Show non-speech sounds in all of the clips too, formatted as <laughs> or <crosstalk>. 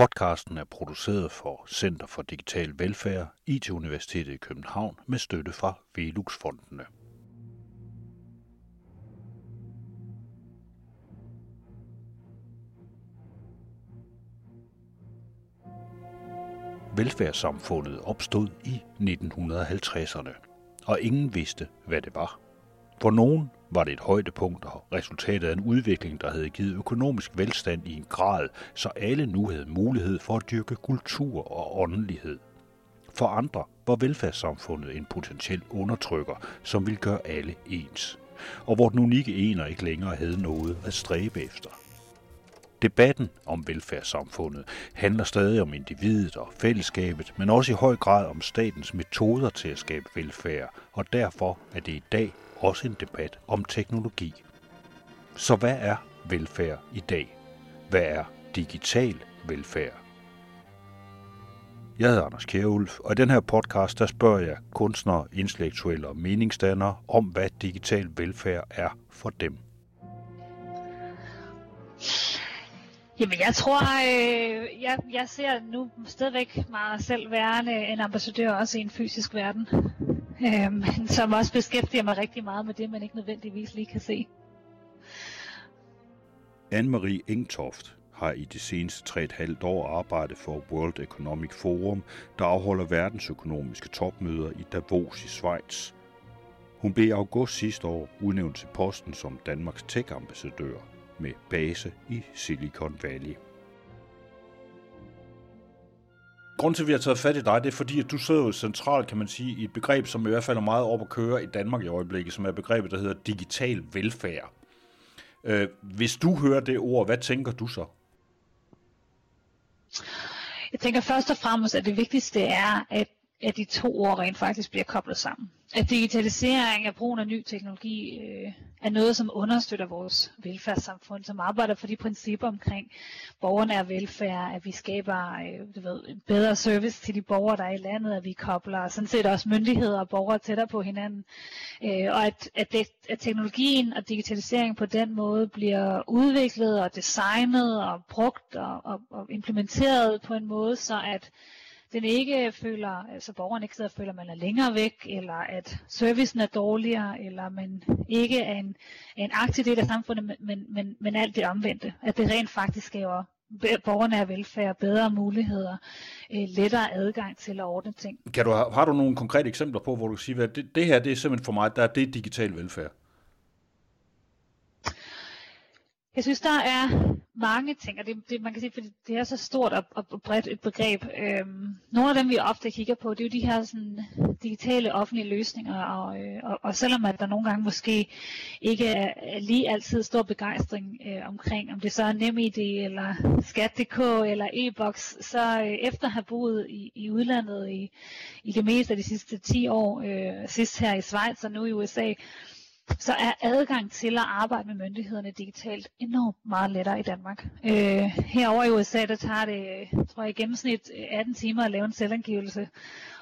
Podcasten er produceret for Center for Digital Velfærd, IT-universitetet i København med støtte fra Velux-fondene. Velfærdssamfundet opstod i 1950'erne, og ingen vidste, hvad det var. For nogen var det et højdepunkt og resultatet af en udvikling, der havde givet økonomisk velstand i en grad, så alle nu havde mulighed for at dyrke kultur og åndelighed. For andre var velfærdssamfundet en potentiel undertrykker, som ville gøre alle ens, og hvor den unikke ener ikke længere havde noget at stræbe efter. Debatten om velfærdssamfundet handler stadig om individet og fællesskabet, men også i høj grad om statens metoder til at skabe velfærd, og derfor er det i dag også en debat om teknologi. Så hvad er velfærd i dag? Hvad er digital velfærd? Jeg hedder Anders Kjærulf, og i den her podcast der spørger jeg kunstnere, intellektuelle og meningsdannere om, hvad digital velfærd er for dem. Jamen, jeg tror, øh, jeg, jeg ser nu stadigvæk mig selv værende en ambassadør også i en fysisk verden øh, <laughs> som også beskæftiger mig rigtig meget med det, man ikke nødvendigvis lige kan se. Anne-Marie Engtoft har i de seneste 3,5 år arbejdet for World Economic Forum, der afholder verdensøkonomiske topmøder i Davos i Schweiz. Hun blev i august sidste år udnævnt til posten som Danmarks tech-ambassadør med base i Silicon Valley. Grund til, at vi har taget fat i dig, det er fordi, at du sidder jo centralt, kan man sige, i et begreb, som i hvert fald er meget op at køre i Danmark i øjeblikket, som er begrebet, der hedder digital velfærd. Øh, hvis du hører det ord, hvad tænker du så? Jeg tænker først og fremmest, at det vigtigste er, at, at de to ord rent faktisk bliver koblet sammen. At digitalisering af brugen af ny teknologi øh, er noget, som understøtter vores velfærdssamfund, som arbejder for de principper omkring borgernær velfærd, at vi skaber øh, du ved, en bedre service til de borgere, der er i landet, at vi kobler sådan set også myndigheder og borgere tættere på hinanden, øh, og at, at, det, at teknologien og digitalisering på den måde bliver udviklet og designet og brugt og, og, og implementeret på en måde, så at den ikke føler, altså borgeren ikke sidder og føler, at man er længere væk, eller at servicen er dårligere, eller man ikke er en, er en aktiv del af samfundet, men, men, men alt det omvendte. At det rent faktisk skaber borgernær velfærd, bedre muligheder, øh, lettere adgang til at ordne ting. Kan du, har du nogle konkrete eksempler på, hvor du siger, at det, det her det er simpelthen for mig, der er det digital velfærd? Jeg synes, der er mange ting, og det, det, man kan sige, fordi det er så stort og, og bredt et begreb. Øhm, nogle af dem, vi ofte kigger på, det er jo de her sådan, digitale offentlige løsninger, og, øh, og, og selvom at der nogle gange måske ikke er lige altid stor begejstring øh, omkring, om det så er NemID, eller Skat.dk, eller e-boks, så øh, efter at have boet i, i udlandet i, i det meste af de sidste 10 år, øh, sidst her i Schweiz og nu i USA, så er adgang til at arbejde med myndighederne digitalt enormt meget lettere i Danmark. Øh, herover i USA, der tager det, øh, tror jeg, i gennemsnit øh, 18 timer at lave en selvangivelse.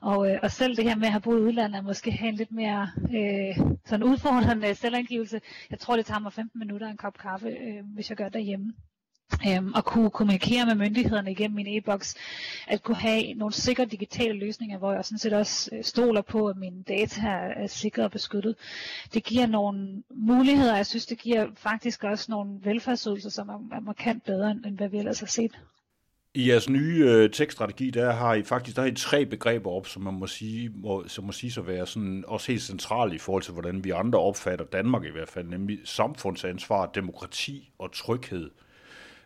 Og, øh, og selv det her med at have boet i udlandet, er måske have en lidt mere øh, sådan udfordrende selvangivelse. Jeg tror, det tager mig 15 minutter en kop kaffe, øh, hvis jeg gør det derhjemme øhm, at kunne kommunikere med myndighederne igennem min e-boks, at kunne have nogle sikre digitale løsninger, hvor jeg sådan set også øh, stoler på, at mine data er sikre og beskyttet. Det giver nogle muligheder, jeg synes, det giver faktisk også nogle velfærdsydelser, som er, er markant bedre, end hvad vi ellers har set. I jeres nye øh, tekststrategi, der har I faktisk der har I tre begreber op, som man må sige, må, som må sige at være sådan, også helt centrale i forhold til, hvordan vi andre opfatter Danmark i hvert fald, nemlig samfundsansvar, demokrati og tryghed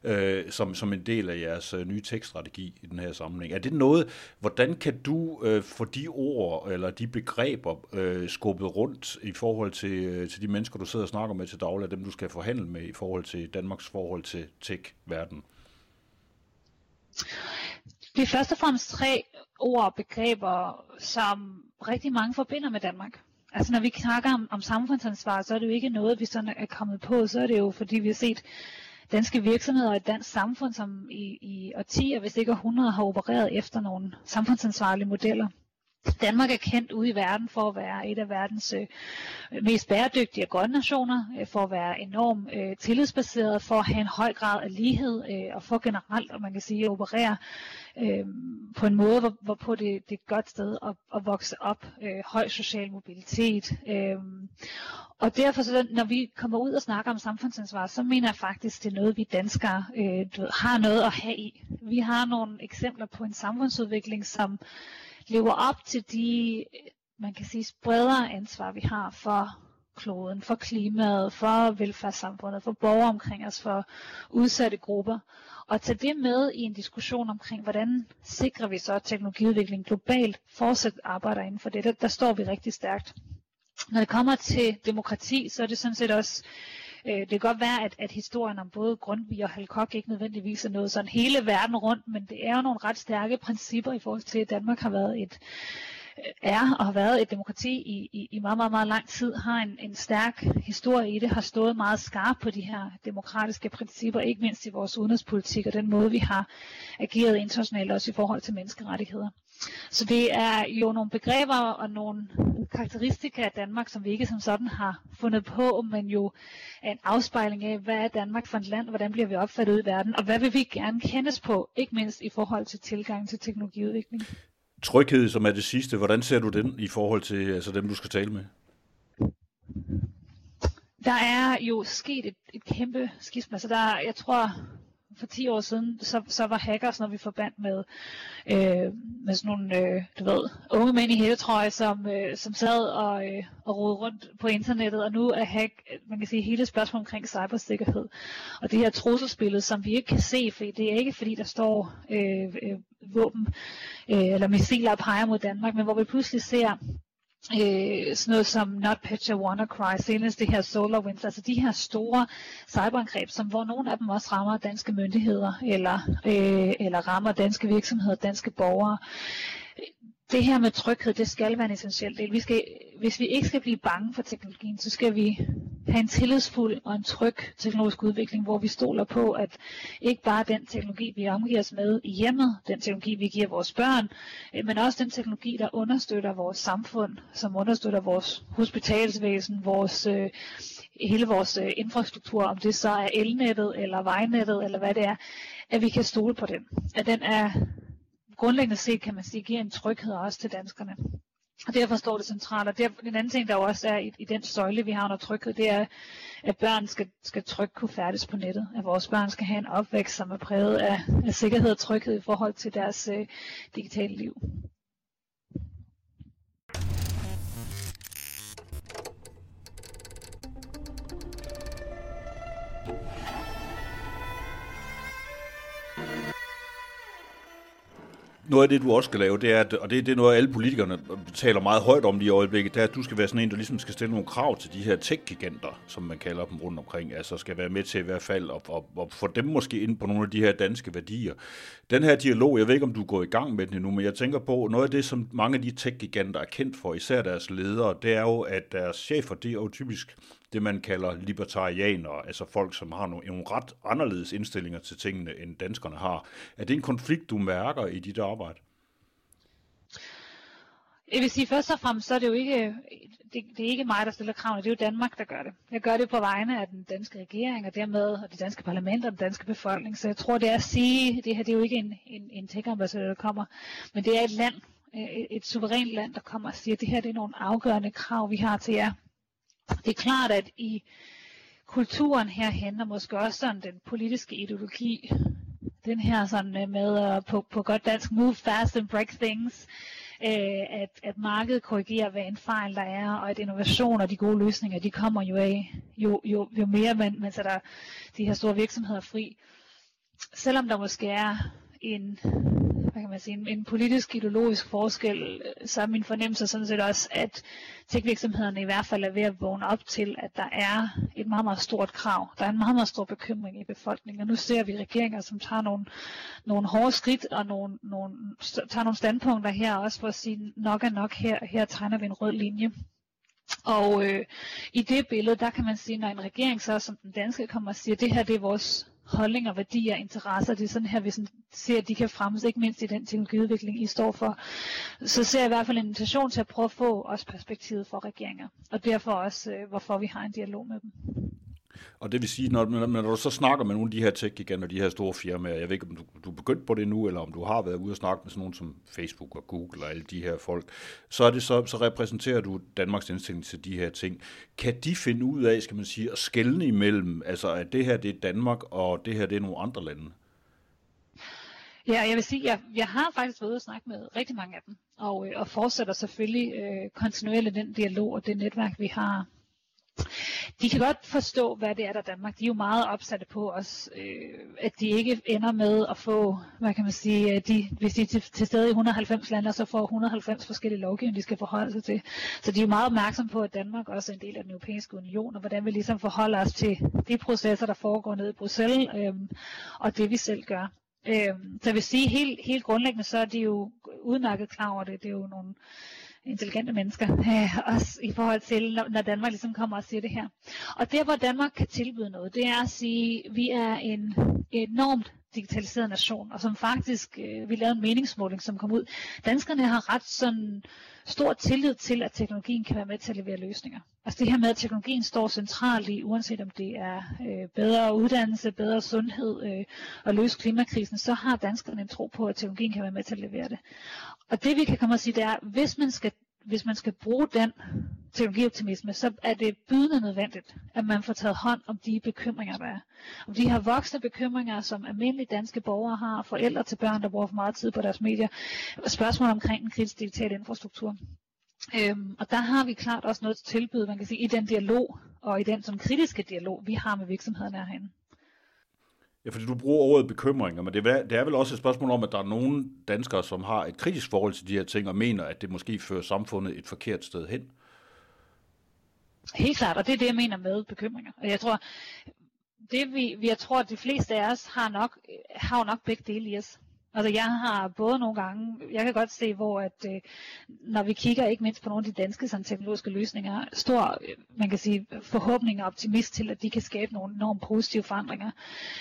øh, som, som en del af jeres øh, nye tekststrategi i den her sammenhæng. Er det noget, hvordan kan du øh, få de ord eller de begreber øh, skubbet rundt i forhold til, øh, til de mennesker, du sidder og snakker med til daglig, dem du skal forhandle med i forhold til Danmarks forhold til tech-verdenen? Det er først og fremmest tre ord og begreber, som rigtig mange forbinder med Danmark. Altså når vi snakker om, om samfundsansvar, så er det jo ikke noget, vi sådan er kommet på, så er det jo fordi vi har set danske virksomheder og et dansk samfund, som i, i årtier, hvis ikke århundreder, har opereret efter nogle samfundsansvarlige modeller. Danmark er kendt ude i verden for at være et af verdens øh, mest bæredygtige og grønne nationer, øh, for at være enormt øh, tillidsbaseret, for at have en høj grad af lighed, øh, og for generelt, og man kan sige, at operere øh, på en måde, hvor, hvorpå det, det er et godt sted at, at vokse op, øh, høj social mobilitet. Øh, og derfor, så når vi kommer ud og snakker om samfundsansvar, så mener jeg faktisk, det er noget, vi danskere øh, du ved, har noget at have i. Vi har nogle eksempler på en samfundsudvikling, som lever op til de, man kan sige, bredere ansvar, vi har for kloden, for klimaet, for velfærdssamfundet, for borgere omkring os, for udsatte grupper. Og tage det med i en diskussion omkring, hvordan sikrer vi så, at teknologiudviklingen globalt fortsat arbejder inden for det. Der, der står vi rigtig stærkt. Når det kommer til demokrati, så er det sådan set også Øh, det kan godt være, at, at historien om både Grundtvig og Halkok ikke nødvendigvis er noget sådan hele verden rundt, men det er jo nogle ret stærke principper i forhold til, at Danmark har været et er og har været et demokrati i, i, i meget, meget, meget lang tid, har en, en stærk historie i det, har stået meget skarpt på de her demokratiske principper, ikke mindst i vores udenrigspolitik og den måde, vi har ageret internationalt også i forhold til menneskerettigheder. Så det er jo nogle begreber og nogle karakteristika af Danmark, som vi ikke som sådan har fundet på, men jo er en afspejling af, hvad er Danmark for et land, hvordan bliver vi opfattet ud i verden, og hvad vil vi gerne kendes på, ikke mindst i forhold til tilgang til teknologiudvikling. Tryghed, som er det sidste, hvordan ser du den i forhold til altså dem, du skal tale med? Der er jo sket et, et kæmpe skisma, så der, jeg tror, for 10 år siden, så, så var hackers, når vi forbandt med, øh, med sådan nogle, øh, du ved, unge mænd i hættetrøje, som, øh, som sad og, øh, og rode rundt på internettet, og nu er hack, man kan sige, hele spørgsmålet omkring cybersikkerhed, og det her trusselsbillede, som vi ikke kan se, for det er ikke fordi, der står øh, øh, våben øh, eller missiler og peger mod Danmark, men hvor vi pludselig ser øh, sådan noget som NotPetya WannaCry, senest det her SolarWinds, altså de her store cyberangreb, som hvor nogle af dem også rammer danske myndigheder, eller, øh, eller rammer danske virksomheder, danske borgere det her med tryghed, det skal være en essentiel del. Vi skal, hvis vi ikke skal blive bange for teknologien, så skal vi have en tillidsfuld og en tryg teknologisk udvikling, hvor vi stoler på, at ikke bare den teknologi, vi omgiver os med i hjemmet, den teknologi, vi giver vores børn, øh, men også den teknologi, der understøtter vores samfund, som understøtter vores hospitalsvæsen, vores, øh, hele vores øh, infrastruktur, om det så er elnettet eller vejnettet eller hvad det er, at vi kan stole på den. At den er grundlæggende set, kan man sige, giver en tryghed også til danskerne. Og derfor står det centralt. Og derfor, en anden ting, der også er i, i den søjle, vi har under tryghed, det er, at børn skal, skal trygt kunne færdes på nettet. At vores børn skal have en opvækst, som er præget af, af sikkerhed og tryghed i forhold til deres øh, digitale liv. Noget af det, du også skal lave, det er, at, og det, det er noget, alle politikerne taler meget højt om lige i øjeblikket, det er, at du skal være sådan en, der ligesom skal stille nogle krav til de her tech-giganter, som man kalder dem rundt omkring, altså skal være med til i hvert fald at, at, at få dem måske ind på nogle af de her danske værdier. Den her dialog, jeg ved ikke, om du går i gang med den endnu, men jeg tænker på, noget af det, som mange af de tech-giganter er kendt for, især deres ledere, det er jo, at deres chefer, det er jo typisk det, man kalder libertarianere, altså folk, som har nogle, nogle ret anderledes indstillinger til tingene, end danskerne har. Er det en konflikt, du mærker i dit arbejde? Jeg vil sige, først og fremmest, så er det jo ikke, det, det er ikke mig, der stiller kravene, det er jo Danmark, der gør det. Jeg gør det på vegne af den danske regering, og dermed og det danske parlament og den danske befolkning. Så jeg tror, det er at sige, det her det er jo ikke en, en, en tech-ambassadør, der kommer, men det er et land, et, et suverænt land, der kommer og siger, at det her det er nogle afgørende krav, vi har til jer. Det er klart, at i kulturen herhen, og måske også sådan den politiske ideologi, den her sådan øh, med uh, på, på godt dansk, move fast and break things, øh, at, at markedet korrigerer, hvad en fejl der er, og at innovation og de gode løsninger, de kommer jo af, jo, jo, jo mere man, man sætter de her store virksomheder fri. Selvom der måske er en hvad kan man sige, en, en politisk ideologisk forskel, så er min fornemmelse sådan set også, at tech-virksomhederne i hvert fald er ved at vågne op til, at der er et meget, meget stort krav. Der er en meget, meget stor bekymring i befolkningen, og nu ser vi regeringer, som tager nogle, nogle hårde skridt og nogle, nogle, tager nogle standpunkter her også for at sige, nok er nok her, her tegner vi en rød linje. Og øh, i det billede, der kan man sige, når en regering så som den danske kommer og siger, det her det er vores holdninger, værdier, interesser. Det er sådan her, vi sådan ser, at de kan fremmes, ikke mindst i den teknologiudvikling, I står for. Så ser jeg i hvert fald en invitation til at prøve at få også perspektivet for regeringer, og derfor også, øh, hvorfor vi har en dialog med dem. Og det vil sige, når, når, når du så snakker med nogle af de her tech og de her store firmaer, jeg ved ikke, om du, du er begyndt på det nu, eller om du har været ude og snakke med sådan nogen som Facebook og Google og alle de her folk, så, er det så, så repræsenterer du Danmarks indstilling til de her ting. Kan de finde ud af, skal man sige, at skælne imellem, altså at det her det er Danmark, og det her det er nogle andre lande? Ja, jeg vil sige, jeg, jeg har faktisk været ude og snakke med rigtig mange af dem, og, øh, og fortsætter selvfølgelig øh, kontinuerligt den dialog og det netværk, vi har de kan godt forstå, hvad det er, der er Danmark. De er jo meget opsatte på os, øh, at de ikke ender med at få, hvad kan man sige, øh, de, hvis de er til, til stede i 190 lande, så får 190 forskellige lovgivninger, de skal forholde sig til. Så de er jo meget opmærksomme på, at Danmark også er en del af den europæiske union, og hvordan vi ligesom forholder os til de processer, der foregår nede i Bruxelles, øh, og det vi selv gør. Øh, så jeg vil sige, helt, helt grundlæggende, så er de jo udmærket klar over det. Det er jo nogle intelligente mennesker, <laughs> øh, også i forhold til, når, når Danmark ligesom kommer og siger det her. Og der, hvor Danmark kan tilbyde noget, det er at sige, at vi er en enormt digitaliseret nation, og som faktisk, øh, vi lavede en meningsmåling, som kom ud. Danskerne har ret sådan stor tillid til, at teknologien kan være med til at levere løsninger. Altså det her med, at teknologien står centralt i, uanset om det er øh, bedre uddannelse, bedre sundhed øh, og løse klimakrisen, så har danskerne en tro på, at teknologien kan være med til at levere det. Og det vi kan komme og sige, det er, hvis man skal hvis man skal bruge den teknologioptimisme, så er det bydende nødvendigt, at man får taget hånd om de bekymringer, der er. Om de her voksne bekymringer, som almindelige danske borgere har, forældre til børn, der bruger for meget tid på deres medier, spørgsmål omkring den kritiske digitale infrastruktur. Øhm, og der har vi klart også noget til tilbyde, man kan sige, i den dialog og i den som kritiske dialog, vi har med virksomhederne herhen. Ja, fordi du bruger ordet bekymringer, men det er, det er vel også et spørgsmål om, at der er nogle danskere, som har et kritisk forhold til de her ting, og mener, at det måske fører samfundet et forkert sted hen. Helt klart, og det er det, jeg mener med bekymringer. Og jeg tror, det vi, jeg tror, at de fleste af os har nok, har jo nok begge dele i os. Altså jeg har både nogle gange, jeg kan godt se, hvor at øh, når vi kigger ikke mindst på nogle af de danske sådan, teknologiske løsninger, stor, øh, man kan sige, forhåbning og optimist til, at de kan skabe nogle enormt positive forandringer.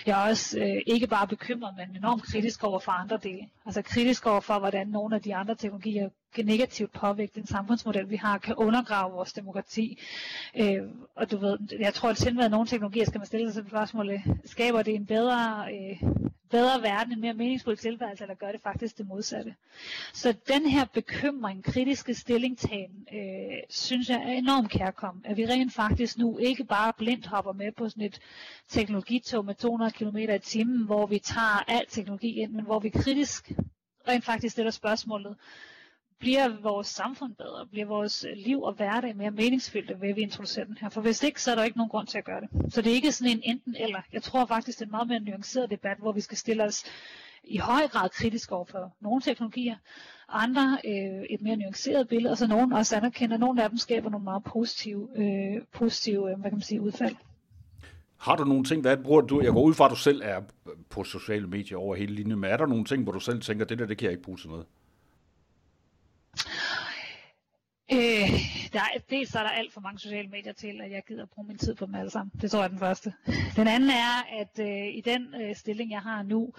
Jeg er også øh, ikke bare bekymret, men enormt kritisk over for andre dele. Altså kritisk over for, hvordan nogle af de andre teknologier kan negativt påvirke den samfundsmodel, vi har, kan undergrave vores demokrati. Øh, og du ved, jeg tror, at tilmed nogle teknologier skal man stille sig spørgsmålet, øh, skaber det en bedre øh, bedre verden, en mere meningsfuld tilværelse, eller gør det faktisk det modsatte. Så den her bekymring, kritiske stillingtagen, øh, synes jeg er enormt kærkommen. At vi rent faktisk nu ikke bare blindt hopper med på sådan et teknologitog med 200 km i timen, hvor vi tager al teknologi ind, men hvor vi kritisk rent faktisk stiller spørgsmålet, bliver vores samfund bedre? Bliver vores øh, liv og hverdag mere meningsfyldte ved, at vi introducerer den her? For hvis ikke, så er der ikke nogen grund til at gøre det. Så det er ikke sådan en enten eller. Jeg tror faktisk, det er en meget mere nuanceret debat, hvor vi skal stille os i høj grad kritisk over for nogle teknologier, andre øh, et mere nuanceret billede, og så nogen også anerkender, at nogle af dem skaber nogle meget positive, øh, positive øh, hvad kan man sige, udfald. Har du nogle ting, hvad bruger du? Jeg går ud fra, at du selv er på sociale medier over hele linjen, men er der nogle ting, hvor du selv tænker, det der, det kan jeg ikke bruge til noget? Øh, der er, dels er der alt for mange sociale medier til, at jeg gider at bruge min tid på dem alle sammen. Det tror jeg er den første. Den anden er, at øh, i den øh, stilling, jeg har nu,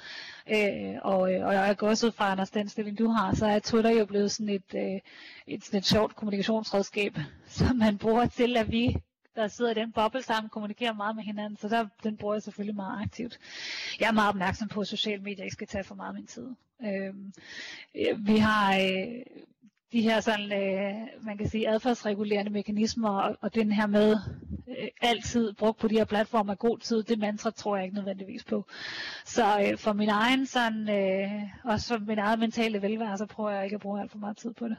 øh, og, øh, og jeg er gået ud fra, Anders, den stilling, du har, så er Twitter jo blevet sådan et, øh, et, sådan et sjovt kommunikationsredskab, <laughs> som man bruger til, at vi der sidder i den boble sammen, kommunikerer meget med hinanden, så der, den bruger jeg selvfølgelig meget aktivt. Jeg er meget opmærksom på, at sociale medier ikke skal tage for meget af min tid. Øh, vi har... Øh, de her sådan, øh, man kan sige, adfærdsregulerende mekanismer, og, og den her med øh, altid brugt på de her platforme af god tid, det mantra tror jeg ikke nødvendigvis på. Så øh, for min egen sådan, øh, også for min eget mentale velvære, så prøver jeg ikke at bruge alt for meget tid på det.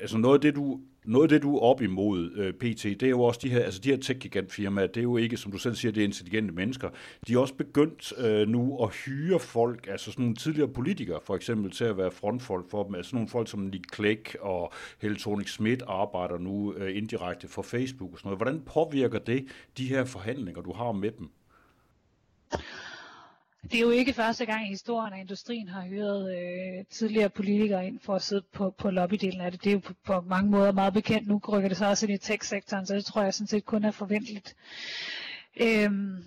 Altså noget af det, du noget af det, du er op imod, øh, PT, det er jo også de her, altså de her tech-gigant-firmaer, det er jo ikke, som du selv siger, det er intelligente mennesker. De er også begyndt øh, nu at hyre folk, altså sådan nogle tidligere politikere, for eksempel, til at være frontfolk for dem. Altså nogle folk som Nick Clegg og Helle Thorning Schmidt arbejder nu øh, indirekte for Facebook og sådan noget. Hvordan påvirker det de her forhandlinger, du har med dem? Det er jo ikke første gang i historien, at industrien har hyret øh, tidligere politikere ind for at sidde på, på lobbydelen af det. Det er jo på, på mange måder meget bekendt. Nu rykker det så også ind i tech-sektoren, så det tror jeg sådan set kun er forventeligt. Øhm,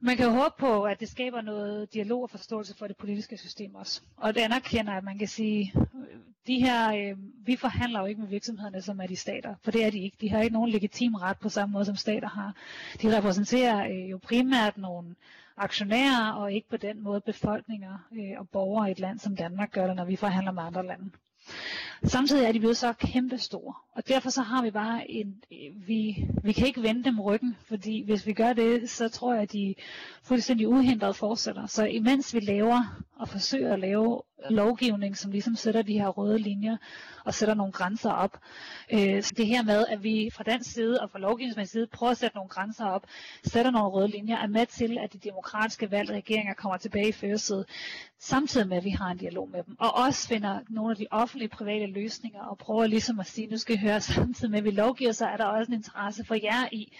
man kan jo håbe på, at det skaber noget dialog og forståelse for det politiske system også. Og det anerkender, at man kan sige, de her, øh, vi forhandler jo ikke med virksomhederne, som er de stater, for det er de ikke. De har ikke nogen legitim ret på samme måde, som stater har. De repræsenterer øh, jo primært nogle aktionærer, og ikke på den måde befolkninger øh, og borgere i et land som Danmark gør det, når vi forhandler med andre lande. Samtidig er de blevet så kæmpe store, og derfor så har vi bare en, øh, vi, vi kan ikke vende dem ryggen, fordi hvis vi gør det, så tror jeg, at de fuldstændig uhindret fortsætter. Så imens vi laver og forsøger at lave Øh, lovgivning, som ligesom sætter de her røde linjer og sætter nogle grænser op. Øh, så det her med, at vi fra den side og fra lovgivningsmæssig side prøver at sætte nogle grænser op, sætter nogle røde linjer, er med til, at de demokratiske valgte regeringer kommer tilbage i førersædet, samtidig med, at vi har en dialog med dem. Og også finder nogle af de offentlige private løsninger og prøver ligesom at sige, nu skal I høre, <laughs> samtidig med, at vi lovgiver, så er der også en interesse for jer i,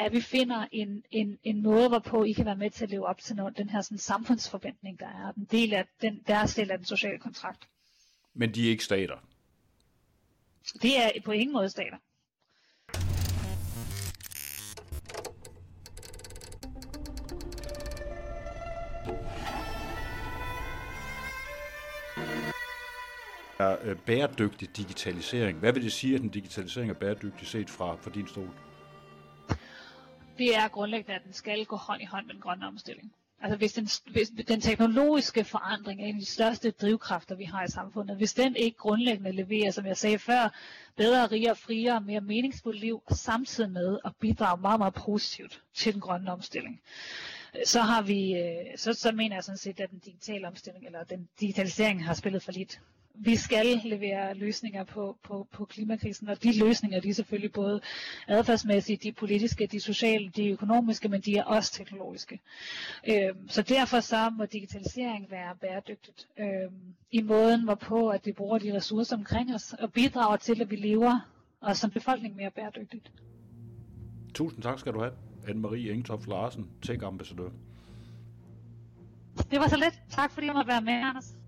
at vi finder en, en, en måde, hvorpå I kan være med til at leve op til noget, den her sådan, samfundsforventning, der er. Den del af den, deres del af den sociale kontrakt. Men de er ikke stater? Det er på ingen måde stater. er øh, bæredygtig digitalisering. Hvad vil det sige, at den digitalisering er bæredygtig set fra, fra din stol? Det er grundlæggende, at den skal gå hånd i hånd med den grønne omstilling. Altså hvis den, hvis den teknologiske forandring er en af de største drivkræfter, vi har i samfundet, hvis den ikke grundlæggende leverer, som jeg sagde før, bedre, rigere, friere, mere meningsfuldt liv, samtidig med at bidrage meget, meget positivt til den grønne omstilling, så har vi, øh, så, så mener jeg sådan set, at den digitale omstilling, eller den digitalisering har spillet for lidt vi skal levere løsninger på, på, på klimakrisen, og de løsninger, de er selvfølgelig både adfærdsmæssige, de politiske, de sociale, de økonomiske, men de er også teknologiske. Øhm, så derfor så må digitalisering være bæredygtigt øhm, i måden, hvorpå at vi bruger de ressourcer omkring os, og bidrager til, at vi lever og som befolkning mere bæredygtigt. Tusind tak skal du have, Anne-Marie Engtoft Larsen, tech-ambassadør. Det var så lidt. Tak fordi jeg måtte være med, Anders.